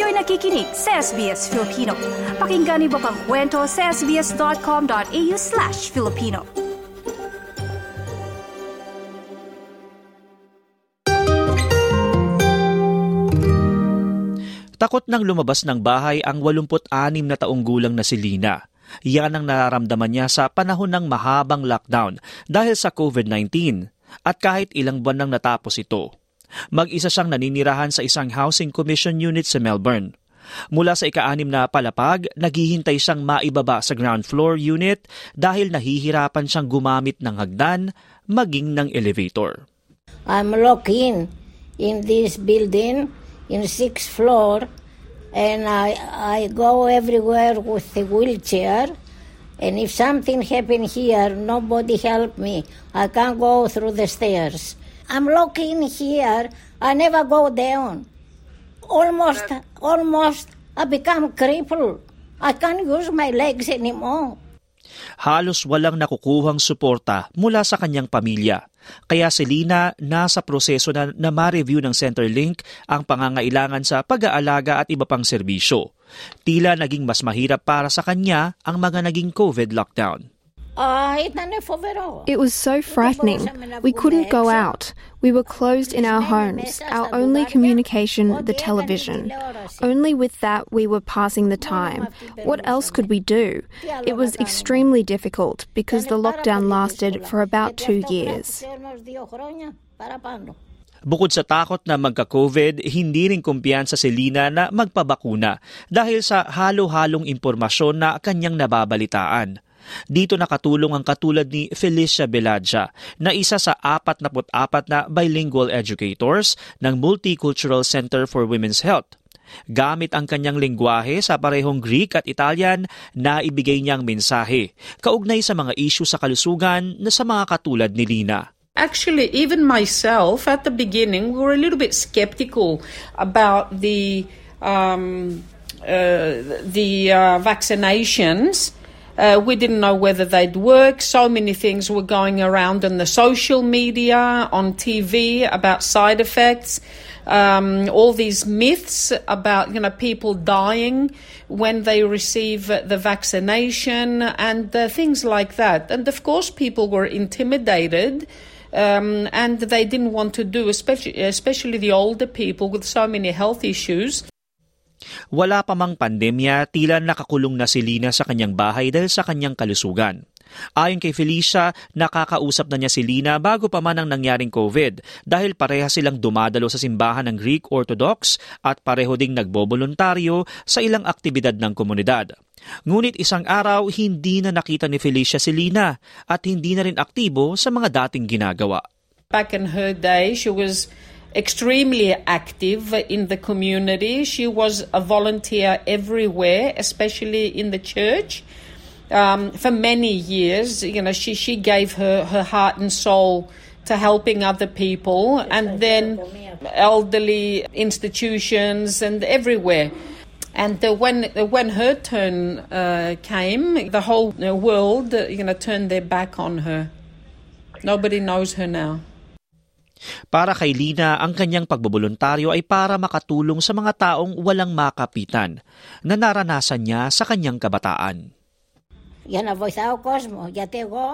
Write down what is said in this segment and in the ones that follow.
Kayo'y nakikinig sa SBS Filipino. Pakinggan niyo pa ang kwento sa sbs.com.au slash Filipino. Takot nang lumabas ng bahay ang 86 na taong gulang na si Lina. Yan ang nararamdaman niya sa panahon ng mahabang lockdown dahil sa COVID-19 at kahit ilang buwan nang natapos ito. Mag-isa siyang naninirahan sa isang housing commission unit sa Melbourne. Mula sa ika-anim na palapag, naghihintay siyang maibaba sa ground floor unit dahil nahihirapan siyang gumamit ng hagdan maging ng elevator. I'm locked in in this building in sixth floor and I I go everywhere with the wheelchair and if something happen here nobody help me. I can't go through the stairs. I'm locked in here. I never go down. Almost almost I become crippled. I can't use my legs anymore. Halos walang nakukuhang suporta mula sa kanyang pamilya. Kaya si Lina nasa proseso na, na ma-review ng Centerlink ang pangangailangan sa pag-aalaga at iba pang serbisyo. Tila naging mas mahirap para sa kanya ang mga naging COVID lockdown. It was so frightening. We couldn't go out. We were closed in our homes. Our only communication, the television. Only with that we were passing the time. What else could we do? It was extremely difficult because the lockdown lasted for about two years. Bukod sa takot na magka-COVID, hindi rin kumpiyansa si Lina na magpabakuna dahil sa halo-halong impormasyon na kanyang nababalitaan. Dito nakatulong ang katulad ni Felicia Beladja na isa sa 44 na bilingual educators ng Multicultural Center for Women's Health. Gamit ang kanyang lingwahe sa parehong Greek at Italian na ibigay niyang mensahe, kaugnay sa mga isyu sa kalusugan na sa mga katulad ni Lina. Actually, even myself at the beginning, we were a little bit skeptical about the um, uh, the uh, vaccinations Uh, we didn't know whether they'd work. So many things were going around in the social media, on TV about side effects. Um, all these myths about you know people dying when they receive the vaccination and uh, things like that. And of course, people were intimidated. Um, and they didn't want to do, especially, especially the older people with so many health issues. Wala pa mang pandemya, tila nakakulong na si Lina sa kanyang bahay dahil sa kanyang kalusugan. Ayon kay Felicia, nakakausap na niya si Lina bago pa man ang nangyaring COVID dahil pareha silang dumadalo sa simbahan ng Greek Orthodox at pareho ding nagboboluntaryo sa ilang aktibidad ng komunidad. Ngunit isang araw, hindi na nakita ni Felicia si Lina at hindi na rin aktibo sa mga dating ginagawa. Back in her day, she was extremely active in the community. She was a volunteer everywhere, especially in the church. Um, for many years, you know, she, she gave her, her heart and soul to helping other people and then elderly institutions and everywhere. And uh, when when her turn uh, came, the whole world, you know, turned their back on her. Nobody knows her now. Para kay Lina, ang kanyang pagboboluntaryo ay para makatulong sa mga taong walang makapitan na naranasan niya sa kanyang kabataan.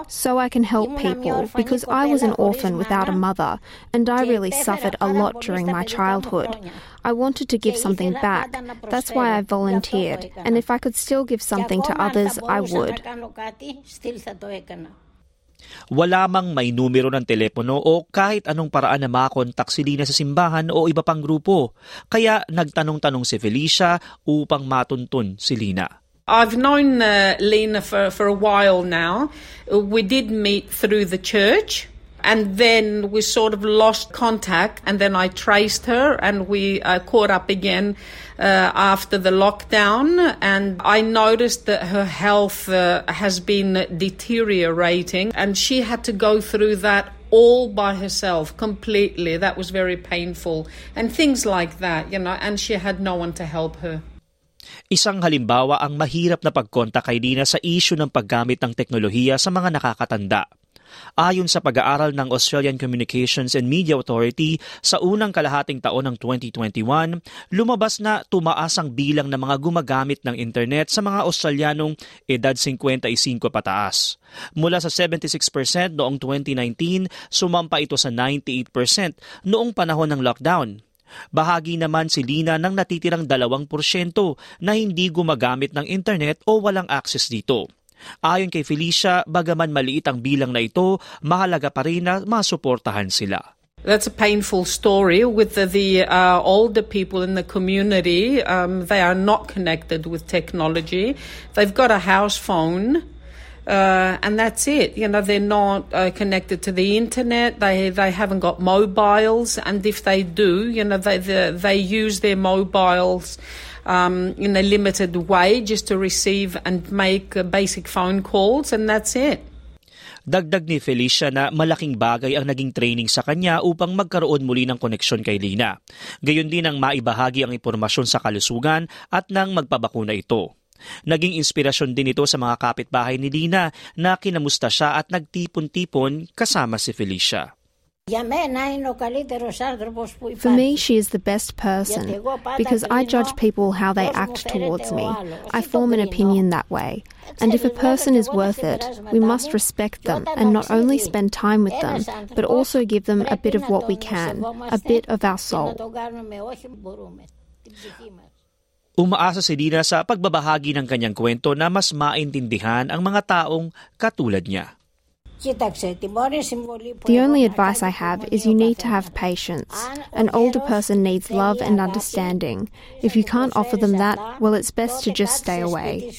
So I can help people because I was an orphan without a mother and I really suffered a lot during my childhood. I wanted to give something back. That's why I volunteered. And if I could still give something to others, I would. Wala mang may numero ng telepono o kahit anong paraan na makontak si Lina sa simbahan o iba pang grupo. Kaya nagtanong-tanong si Felicia upang matuntun si Lina. I've known uh, Lena for, for a while now. We did meet through the church and then we sort of lost contact, and then I traced her, and we uh, caught up again uh, after the lockdown, and I noticed that her health uh, has been deteriorating, and she had to go through that all by herself completely. That was very painful, and things like that, you know, and she had no one to help her. Isang halimbawa ang mahirap na pagkontak kay Dina sa isyu ng paggamit ng teknolohiya sa mga nakakatanda. Ayon sa pag-aaral ng Australian Communications and Media Authority, sa unang kalahating taon ng 2021, lumabas na tumaas ang bilang ng mga gumagamit ng internet sa mga Australianong edad 55 pataas. Mula sa 76% noong 2019, sumampa ito sa 98% noong panahon ng lockdown. Bahagi naman si Lina ng natitirang 2% na hindi gumagamit ng internet o walang access dito. Ayon kay Felicia, bagaman maliit ang bilang na ito, mahalaga pa rin na masuportahan sila. That's a painful story with the, the uh, older people in the community. Um, they are not connected with technology. They've got a house phone. Uh, and that's it. You know, they're not uh, connected to the internet. They they haven't got mobiles, and if they do, you know, they they, they use their mobiles um, in a limited way just to receive and make uh, basic phone calls, and that's it. Dagdag ni Felicia na malaking bagay ang naging training sa kanya upang magkaroon muli ng koneksyon kay Lina. Gayon din ang maibahagi ang impormasyon sa kalusugan at nang magpabakuna ito. Naging inspirasyon din ito sa mga kapitbahay ni Lina na kinamusta siya at nagtipon-tipon kasama si Felicia. For me, she is the best person because I judge people how they act towards me. I form an opinion that way. And if a person is worth it, we must respect them and not only spend time with them, but also give them a bit of what we can, a bit of our soul. Umaasa si Dina sa pagbabahagi ng kanyang kwento na mas maintindihan ang mga taong katulad niya. The only advice I have is you need to have patience. An older person needs love and understanding. If you can't offer them that, well, it's best to just stay away.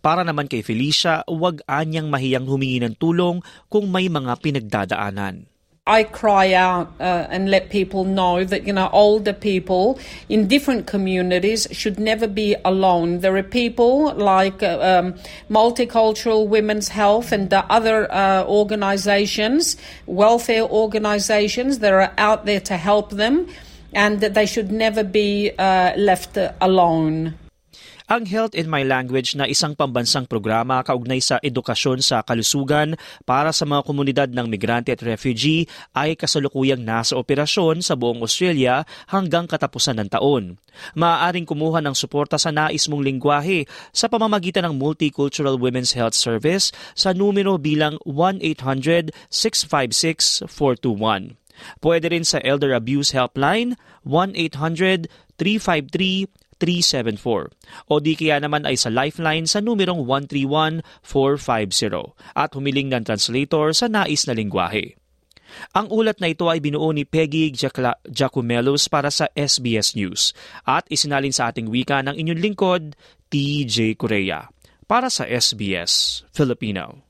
Para naman kay Felicia, huwag anyang mahiyang humingi ng tulong kung may mga pinagdadaanan. I cry out uh, and let people know that, you know, older people in different communities should never be alone. There are people like uh, um, Multicultural Women's Health and the other uh, organizations, welfare organizations that are out there to help them and that they should never be uh, left alone. Ang Health in My Language na isang pambansang programa kaugnay sa edukasyon sa kalusugan para sa mga komunidad ng migrante at refugee ay kasalukuyang nasa operasyon sa buong Australia hanggang katapusan ng taon. Maaaring kumuha ng suporta sa nais mong lingwahe sa pamamagitan ng Multicultural Women's Health Service sa numero bilang 1-800-656-421. Pwede rin sa Elder Abuse Helpline 1-800-353 374 o di kaya naman ay sa lifeline sa numerong 131450 at humiling ng translator sa nais na lingwahe. Ang ulat na ito ay binuo ni Peggy Giacomelos para sa SBS News at isinalin sa ating wika ng inyong lingkod, TJ Korea. Para sa SBS Filipino.